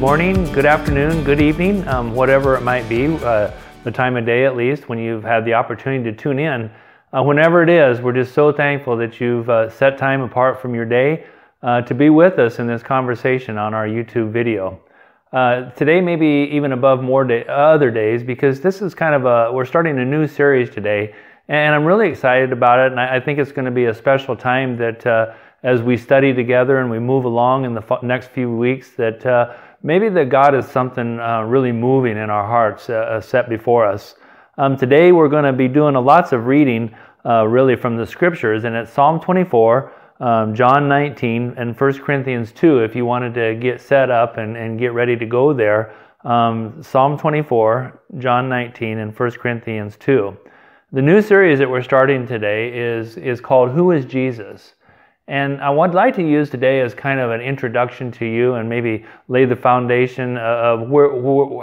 morning, good afternoon, good evening, um, whatever it might be, uh, the time of day at least, when you've had the opportunity to tune in. Uh, whenever it is, we're just so thankful that you've uh, set time apart from your day uh, to be with us in this conversation on our YouTube video. Uh, today, maybe even above more day, other days, because this is kind of a, we're starting a new series today, and I'm really excited about it, and I, I think it's going to be a special time that uh, as we study together and we move along in the next few weeks that uh, maybe that God is something uh, really moving in our hearts uh, uh set before us. Um, today we're going to be doing a lots of reading uh, really from the scriptures and it's Psalm 24, um, John 19, and 1 Corinthians 2 if you wanted to get set up and, and get ready to go there. Um, Psalm 24, John 19, and 1 Corinthians 2. The new series that we're starting today is, is called Who is Jesus? And uh, I would like to use today as kind of an introduction to you and maybe lay the foundation uh, of where,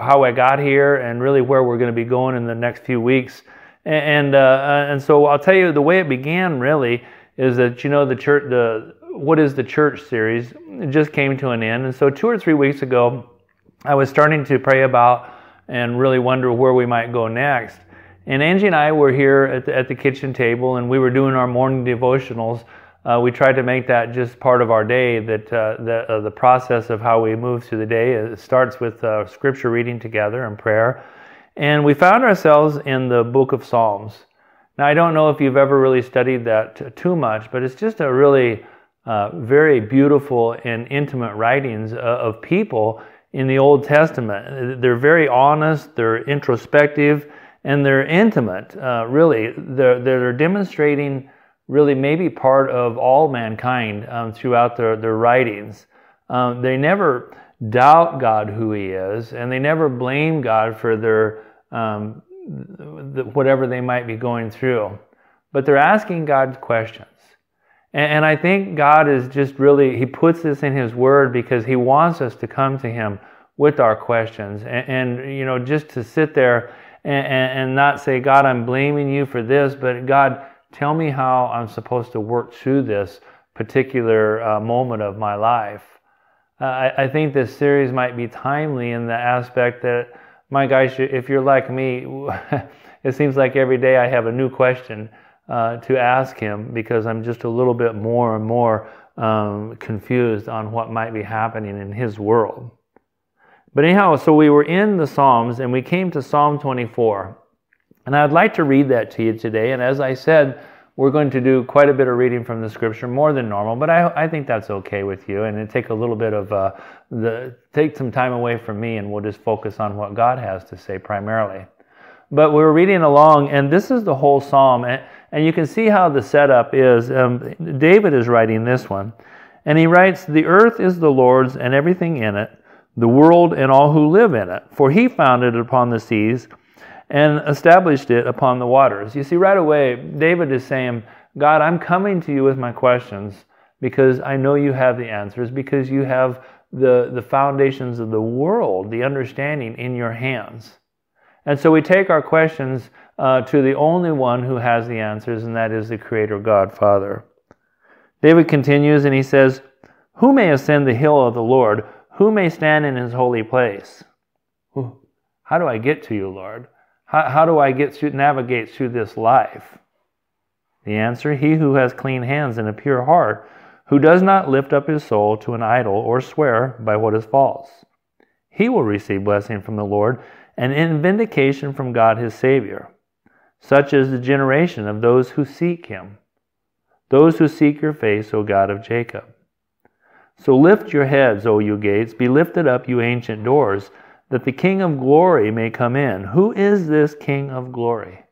how I got here and really where we're going to be going in the next few weeks. And, uh, uh, and so I'll tell you the way it began really is that, you know, the church, the, what is the church series it just came to an end. And so two or three weeks ago, I was starting to pray about and really wonder where we might go next. And Angie and I were here at the, at the kitchen table and we were doing our morning devotionals uh, we tried to make that just part of our day. That uh, the uh, the process of how we move through the day it starts with uh, scripture reading together and prayer, and we found ourselves in the book of Psalms. Now I don't know if you've ever really studied that too much, but it's just a really uh, very beautiful and intimate writings uh, of people in the Old Testament. They're very honest, they're introspective, and they're intimate. really, they're they're demonstrating really maybe part of all mankind um, throughout their, their writings. Um, they never doubt God who He is, and they never blame God for their um, the, whatever they might be going through. But they're asking God questions. And, and I think God is just really, He puts this in His Word because He wants us to come to Him with our questions. And, and you know, just to sit there and, and not say, God, I'm blaming you for this, but God, Tell me how I'm supposed to work through this particular uh, moment of my life. Uh, I, I, think this series might be timely in the aspect that, my gosh, if you're like me, it seems like every day I have a new question uh, to ask him because I'm just a little bit more and more um, confused on what might be happening in his world. But anyhow, so we were in the Psalms and we came to Psalm 24. And I'd like to read that to you today. And as I said, we're going to do quite a bit of reading from the scripture, more than normal, but I, I think that's okay with you. And it take a little bit of uh, the take some time away from me, and we'll just focus on what God has to say primarily. But we're reading along, and this is the whole psalm, and, and you can see how the setup is. Um, David is writing this one, and he writes, "The earth is the Lord's, and everything in it, the world and all who live in it. For He founded it upon the seas." And established it upon the waters. You see, right away, David is saying, God, I'm coming to you with my questions because I know you have the answers, because you have the, the foundations of the world, the understanding in your hands. And so we take our questions uh, to the only one who has the answers, and that is the Creator God, Father. David continues and he says, Who may ascend the hill of the Lord? Who may stand in his holy place? How do I get to you, Lord? How, how do I get through, navigate through this life? The answer He who has clean hands and a pure heart, who does not lift up his soul to an idol or swear by what is false. He will receive blessing from the Lord and in vindication from God his Savior. Such is the generation of those who seek him, those who seek your face, O God of Jacob. So lift your heads, O you gates, be lifted up, you ancient doors that the King of glory may come in. Who is this King of glory?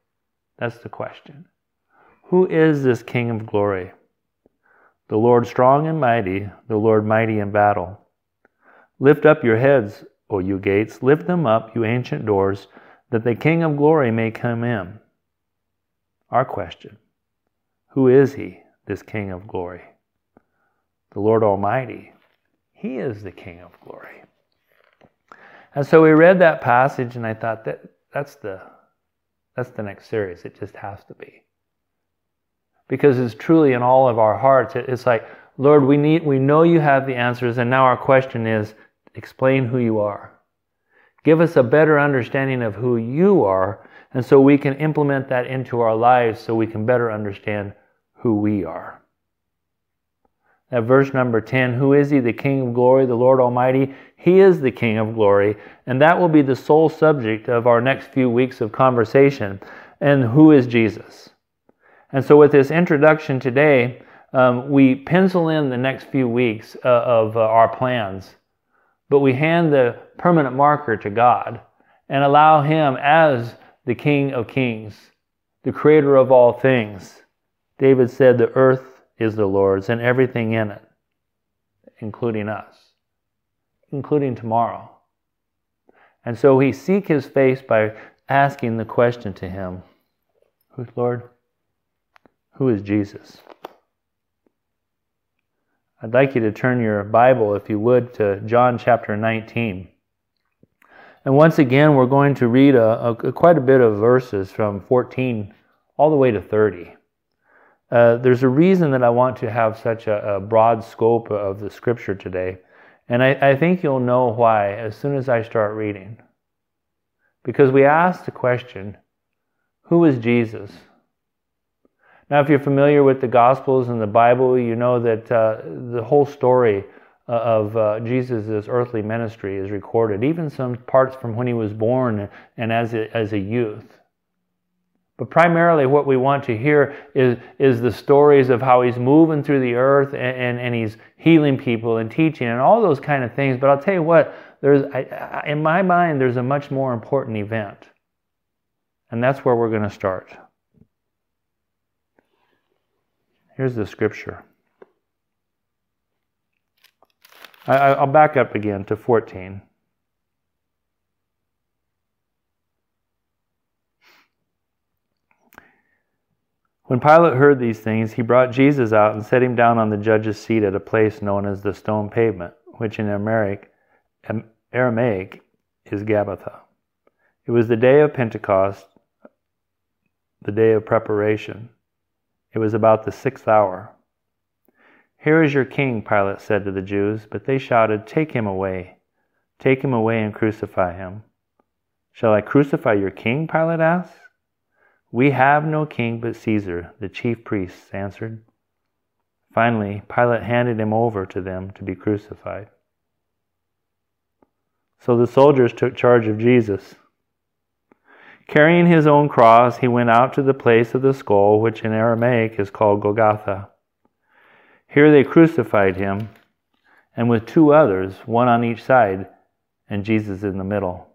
That's the question. Who is this King of glory? The Lord strong and mighty, the Lord mighty in battle. Lift up your heads, O you gates, lift them up, you ancient doors, that the King of glory may come in. Our question Who is he, this King of glory? The Lord Almighty. He is the King of glory. And so we read that passage, and I thought that that's the that's the next series. It just has to be because it's truly in all of our hearts. It's like, Lord, we need we know you have the answers, and now our question is, explain who you are. Give us a better understanding of who you are, and so we can implement that into our lives so we can better understand who we are. At verse number 10, who is he, the King of glory, the Lord Almighty? He is the King of glory, and that will be the sole subject of our next few weeks of conversation. And who is Jesus? And so, with this introduction today, um, we pencil in the next few weeks uh, of uh, our plans, but we hand the permanent marker to God and allow Him as the King of Kings, the Creator of all things. David said, The earth is the Lord's and everything in it, including us, including tomorrow. And so we seek His face by asking the question to Him Who's Lord? Who is Jesus? I'd like you to turn your Bible, if you would, to John chapter 19. And once again, we're going to read a, a, quite a bit of verses from 14 all the way to 30. Uh, there's a reason that I want to have such a, a broad scope of the scripture today. And I, I think you'll know why as soon as I start reading. Because we ask the question who is Jesus? Now, if you're familiar with the Gospels and the Bible, you know that uh, the whole story uh, of uh, Jesus' earthly ministry is recorded, even some parts from when he was born and as a, as a youth. But primarily, what we want to hear is, is the stories of how he's moving through the earth and, and, and he's healing people and teaching and all those kind of things. But I'll tell you what, there's, I, in my mind, there's a much more important event. And that's where we're going to start. Here's the scripture. I, will back up again to 14. When Pilate heard these things, he brought Jesus out and set him down on the judge's seat at a place known as the stone pavement, which in Aramaic, is Gabbatha. It was the day of Pentecost, the day of preparation. It was about the sixth hour. Here is your king, Pilate said to the Jews, but they shouted, Take him away. Take him away and crucify him. Shall I crucify your king? Pilate asked. We have no king but Caesar, the chief priests answered. Finally, Pilate handed him over to them to be crucified. So the soldiers took charge of Jesus. Carrying his own cross, he went out to the place of the skull, which in Aramaic is called Golgotha. Here they crucified him, and with two others, one on each side, and Jesus in the middle.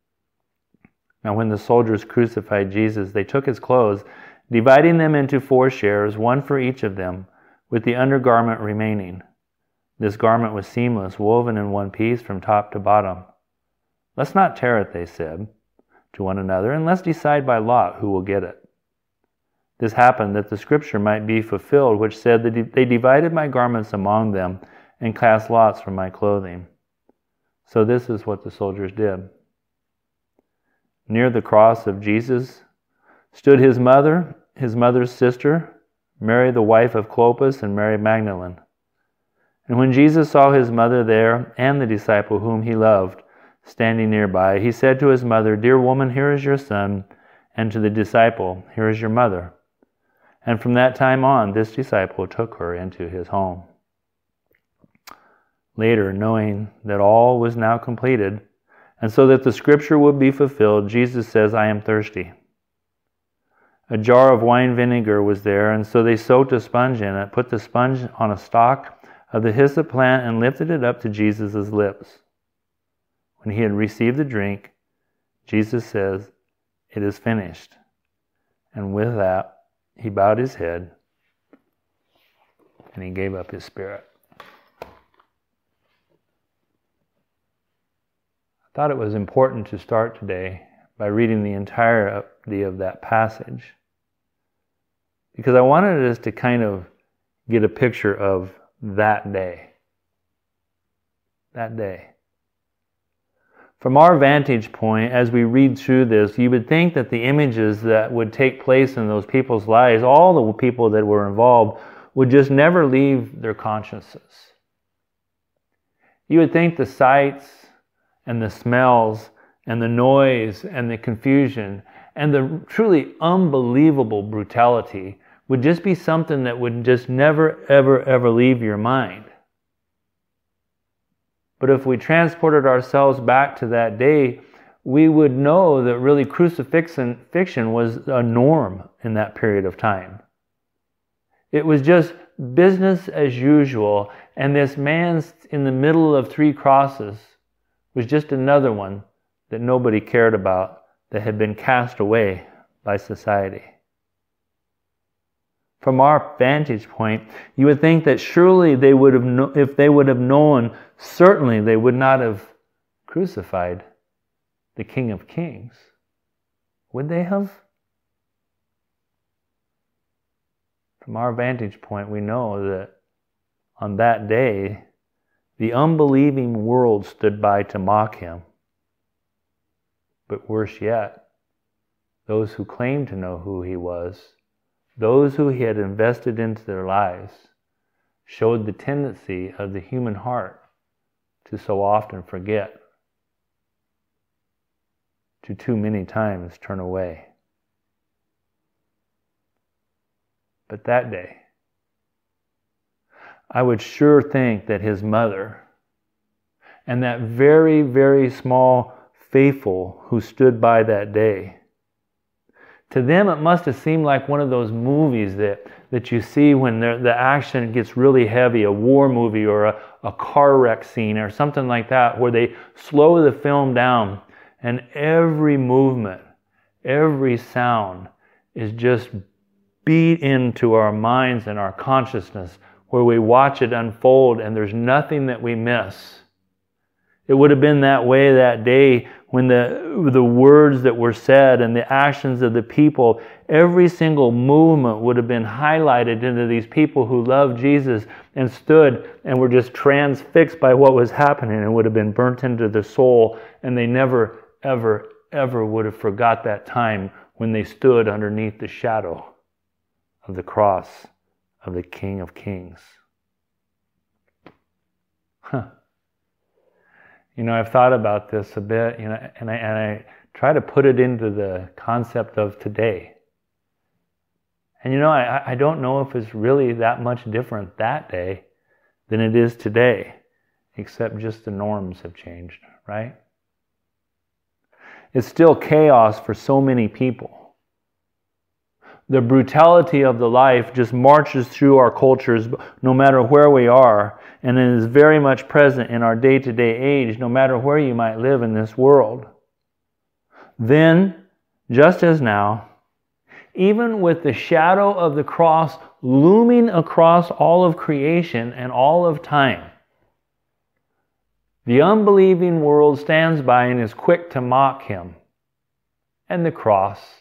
Now, when the soldiers crucified Jesus, they took his clothes, dividing them into four shares, one for each of them, with the undergarment remaining. This garment was seamless, woven in one piece from top to bottom. Let's not tear it, they said to one another, and let's decide by lot who will get it. This happened that the scripture might be fulfilled, which said that they divided my garments among them and cast lots for my clothing. So this is what the soldiers did. Near the cross of Jesus stood his mother, his mother's sister, Mary, the wife of Clopas, and Mary Magdalene. And when Jesus saw his mother there and the disciple whom he loved, standing nearby, he said to his mother, Dear woman, here is your son, and to the disciple, Here is your mother. And from that time on, this disciple took her into his home. Later, knowing that all was now completed, and so that the scripture would be fulfilled, Jesus says, I am thirsty. A jar of wine vinegar was there, and so they soaked a sponge in it, put the sponge on a stalk of the hyssop plant, and lifted it up to Jesus' lips. When he had received the drink, Jesus says, It is finished. And with that, he bowed his head and he gave up his spirit. Thought it was important to start today by reading the entirety of that passage because I wanted us to kind of get a picture of that day. That day. From our vantage point, as we read through this, you would think that the images that would take place in those people's lives, all the people that were involved, would just never leave their consciences. You would think the sights and the smells and the noise and the confusion and the truly unbelievable brutality would just be something that would just never, ever, ever leave your mind. But if we transported ourselves back to that day, we would know that really crucifixion fiction was a norm in that period of time. It was just business as usual, and this man in the middle of three crosses was just another one that nobody cared about that had been cast away by society from our vantage point, you would think that surely they would have, no, if they would have known, certainly they would not have crucified the King of Kings. Would they have? From our vantage point, we know that on that day, the unbelieving world stood by to mock him. But worse yet, those who claimed to know who he was those who he had invested into their lives showed the tendency of the human heart to so often forget, to too many times turn away. But that day, I would sure think that his mother and that very, very small faithful who stood by that day to them, it must have seemed like one of those movies that, that you see when the action gets really heavy, a war movie or a, a car wreck scene or something like that, where they slow the film down and every movement, every sound is just beat into our minds and our consciousness, where we watch it unfold and there's nothing that we miss. It would have been that way that day when the, the words that were said and the actions of the people, every single movement would have been highlighted into these people who loved Jesus and stood and were just transfixed by what was happening and would have been burnt into the soul. And they never, ever, ever would have forgot that time when they stood underneath the shadow of the cross of the King of Kings. Huh you know, I've thought about this a bit, you know, and I, and I try to put it into the concept of today. And you know, I, I don't know if it's really that much different that day than it is today, except just the norms have changed, right? It's still chaos for so many people the brutality of the life just marches through our cultures no matter where we are, and it is very much present in our day to day age, no matter where you might live in this world. Then, just as now, even with the shadow of the cross looming across all of creation and all of time, the unbelieving world stands by and is quick to mock him and the cross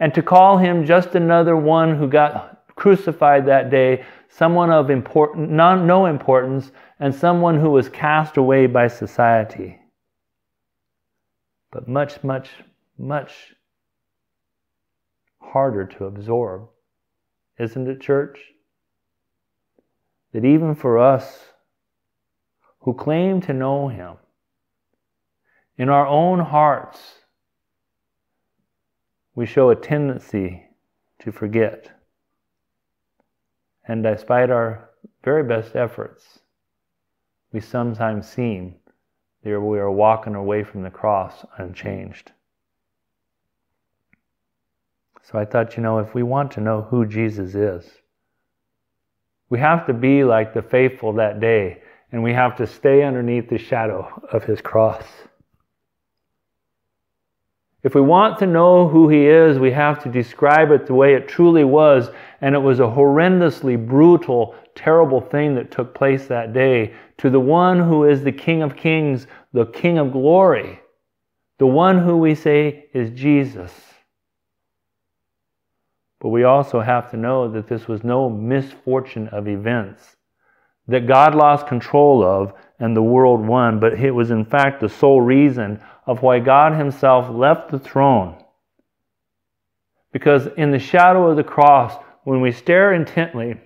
and to call him just another one who got crucified that day, someone of important, non, no importance, and someone who was cast away by society. But much, much, much harder to absorb, isn't it, church? That even for us who claim to know Him, in our own hearts, we show a tendency to forget. And despite our very best efforts, we sometimes seem that we are walking away from the cross unchanged. So I thought, you know, if we want to know who Jesus is, we have to be like the faithful that day, and we have to stay underneath the shadow of his cross. If we want to know who he is, we have to describe it the way it truly was. And it was a horrendously brutal, terrible thing that took place that day to the one who is the King of Kings, the King of glory, the one who we say is Jesus. But we also have to know that this was no misfortune of events that God lost control of and the world won, but it was in fact the sole reason of why God Himself left the throne. Because in the shadow of the cross, when we stare intently,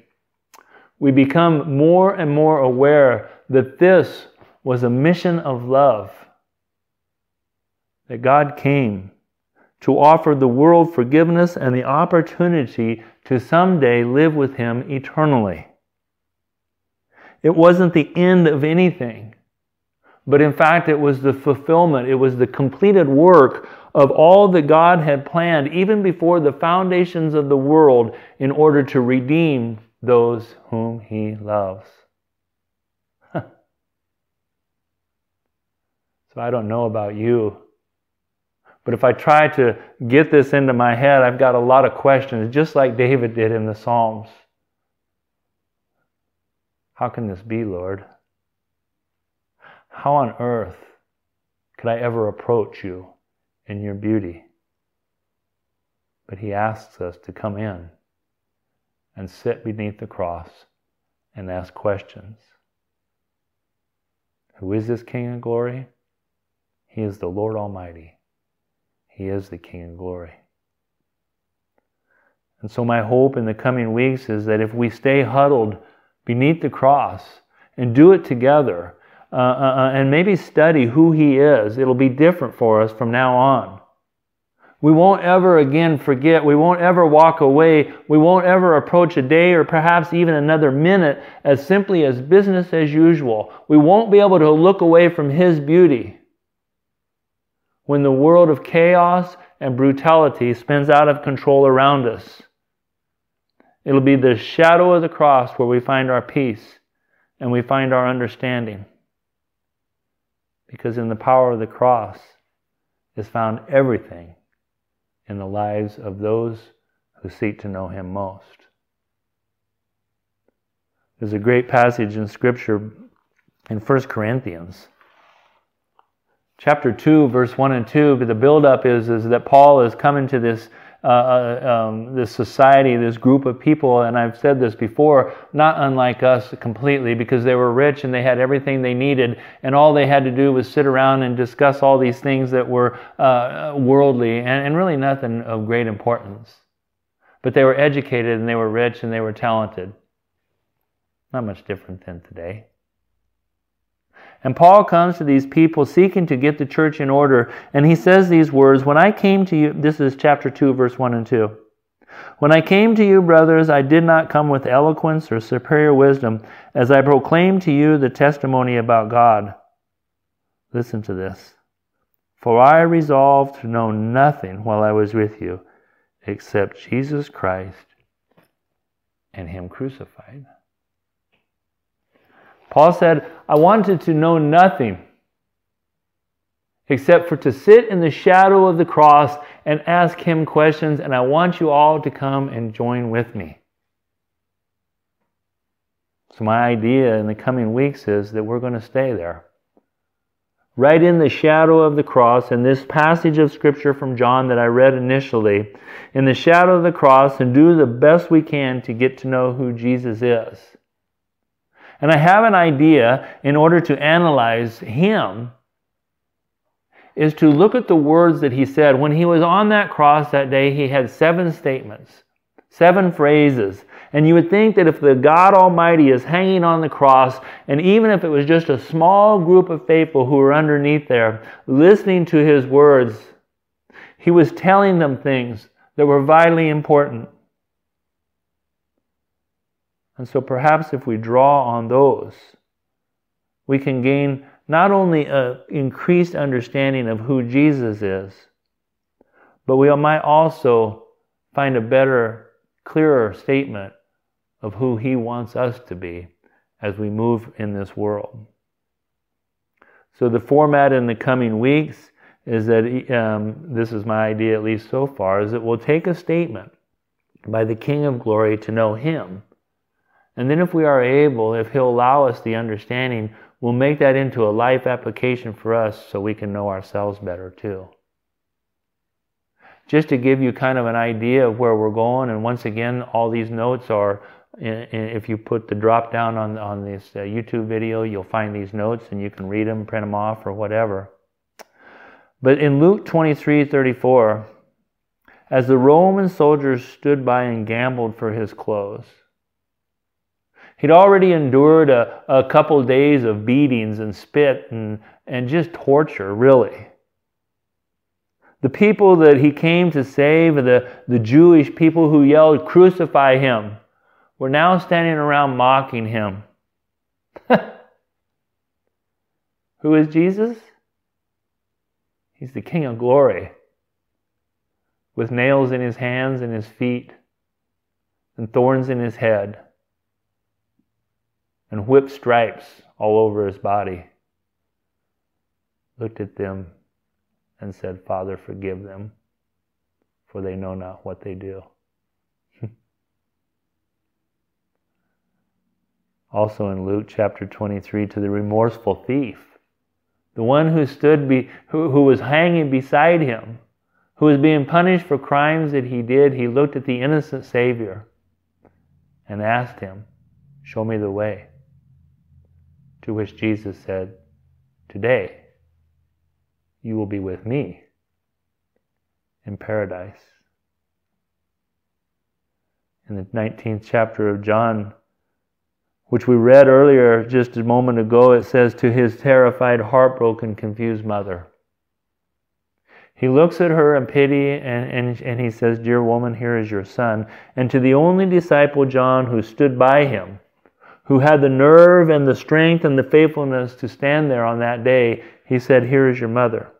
we become more and more aware that this was a mission of love. That God came to offer the world forgiveness and the opportunity to someday live with Him eternally. It wasn't the end of anything. But in fact, it was the fulfillment, it was the completed work of all that God had planned even before the foundations of the world in order to redeem those whom He loves. so I don't know about you, but if I try to get this into my head, I've got a lot of questions, just like David did in the Psalms. How can this be, Lord? How on earth could I ever approach you in your beauty? But he asks us to come in and sit beneath the cross and ask questions. Who is this King of glory? He is the Lord Almighty. He is the King of glory. And so, my hope in the coming weeks is that if we stay huddled beneath the cross and do it together uh, uh, uh, and maybe study who He is. It'll be different for us from now on. We won't ever again forget. We won't ever walk away. We won't ever approach a day or perhaps even another minute as simply as business as usual. We won't be able to look away from His beauty when the world of chaos and brutality spins out of control around us. It'll be the shadow of the cross where we find our peace and we find our understanding. Because in the power of the cross is found everything in the lives of those who seek to know Him most. There's a great passage in Scripture in 1 Corinthians. Chapter 2, verse 1 and 2, but the buildup is, is that Paul is coming to this uh, uh, um, this society, this group of people, and I've said this before, not unlike us completely, because they were rich and they had everything they needed, and all they had to do was sit around and discuss all these things that were uh, worldly and, and really nothing of great importance. But they were educated and they were rich and they were talented. Not much different than today. And Paul comes to these people seeking to get the church in order, and he says these words When I came to you, this is chapter 2, verse 1 and 2. When I came to you, brothers, I did not come with eloquence or superior wisdom, as I proclaimed to you the testimony about God. Listen to this. For I resolved to know nothing while I was with you except Jesus Christ and Him crucified. Paul said, I wanted to know nothing except for to sit in the shadow of the cross and ask him questions, and I want you all to come and join with me. So, my idea in the coming weeks is that we're going to stay there. Right in the shadow of the cross, in this passage of Scripture from John that I read initially, in the shadow of the cross, and do the best we can to get to know who Jesus is. And I have an idea in order to analyze him is to look at the words that he said. When he was on that cross that day, he had seven statements, seven phrases. And you would think that if the God Almighty is hanging on the cross, and even if it was just a small group of faithful who were underneath there listening to his words, he was telling them things that were vitally important. And so perhaps if we draw on those, we can gain not only an increased understanding of who Jesus is, but we might also find a better, clearer statement of who He wants us to be as we move in this world. So, the format in the coming weeks is that um, this is my idea, at least so far, is that we'll take a statement by the King of Glory to know Him. And then, if we are able, if He'll allow us the understanding, we'll make that into a life application for us so we can know ourselves better too. Just to give you kind of an idea of where we're going, and once again, all these notes are if you put the drop down on, on this uh, YouTube video, you'll find these notes and you can read them, print them off, or whatever. But in Luke 23 34, as the Roman soldiers stood by and gambled for his clothes, he'd already endured a, a couple days of beatings and spit and, and just torture, really. The people that he came to save, the, the Jewish people who yelled, Crucify him, were now standing around mocking him. Who is Jesus? He's the King of glory, with nails in his hands and his feet, and thorns in his head, and whip stripes all over his body. Looked at them and said, Father, forgive them, for they know not what they do. also in Luke chapter 23 to the remorseful thief, the one who stood be, who, who was hanging beside him, who was being punished for crimes that he did, he looked at the innocent Savior and asked him, Show me the way. To which Jesus said, Today you will be with me in paradise. In the 19th chapter of John, which we read earlier just a moment ago, it says, To his terrified, heartbroken, confused mother. He looks at her in pity and, and, and he says, Dear woman, here is your son. And to the only disciple, John, who stood by him, who had the nerve and the strength and the faithfulness to stand there on that day, he said, Here is your mother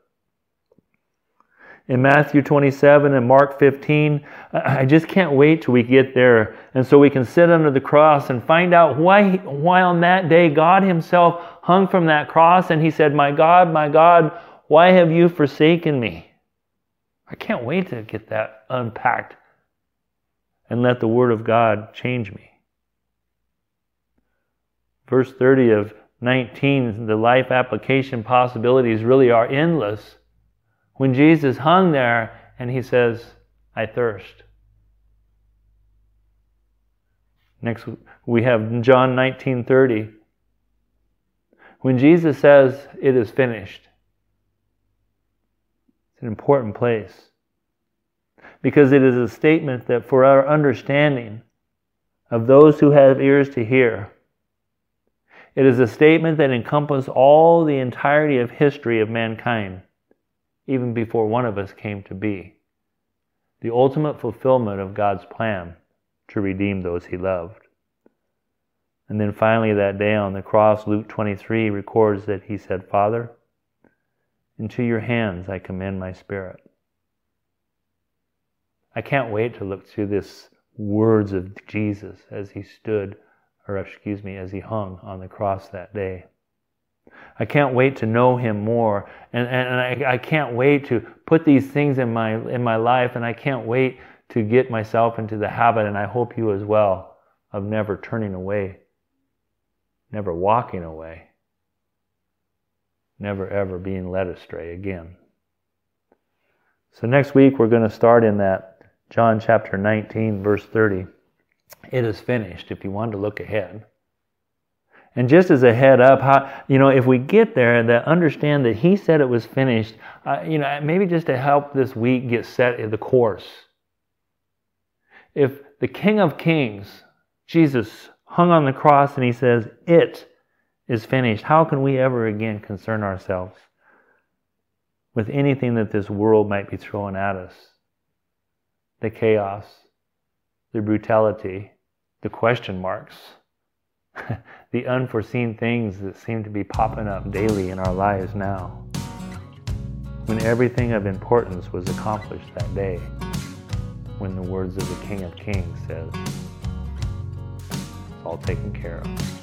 in Matthew 27 and Mark 15. I just can't wait till we get there. And so we can sit under the cross and find out why, why on that day God Himself hung from that cross and He said, My God, my God, why have you forsaken me? I can't wait to get that unpacked and let the Word of God change me. Verse 30 of 19, the life application possibilities really are endless when Jesus hung there and he says, I thirst. Next we have John 19:30. When Jesus says it is finished. It's an important place. Because it is a statement that for our understanding of those who have ears to hear, it is a statement that encompasses all the entirety of history of mankind even before one of us came to be. The ultimate fulfillment of God's plan to redeem those he loved. And then finally, that day on the cross, Luke 23 records that he said, Father, into your hands I commend my spirit. I can't wait to look through this words of Jesus as he stood, or excuse me, as he hung on the cross that day. I can't wait to know Him more. And, and, and I, I can't wait to put these things in my, in my life, and I can't wait to get myself into the habit, and I hope you as well, of never turning away, never walking away, never ever being led astray again. So next week we're going to start in that John chapter 19, verse 30. It is finished if you want to look ahead. And just as a head up, how, you know, if we get there, that understand that He said it was finished, uh, you know, maybe just to help this week get set in the course. If the King of Kings, Jesus, hung on the cross and He says, It is finished, how can we ever again concern ourselves with anything that this world might be throwing at us? The chaos, the brutality, the question marks. the unforeseen things that seem to be popping up daily in our lives now. When everything of importance was accomplished that day, when the words of the King of Kings says, it's all taken care of.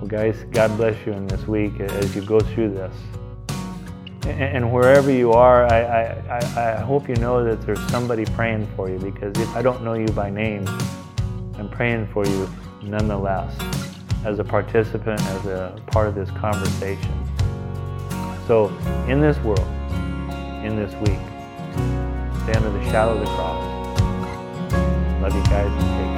Well, guys, God bless you in this week as you go through this. And wherever you are, I, I, I hope you know that there's somebody praying for you because if I don't know you by name, I'm praying for you nonetheless as a participant, as a part of this conversation. So, in this world, in this week, stand under the shadow of the cross. Love you guys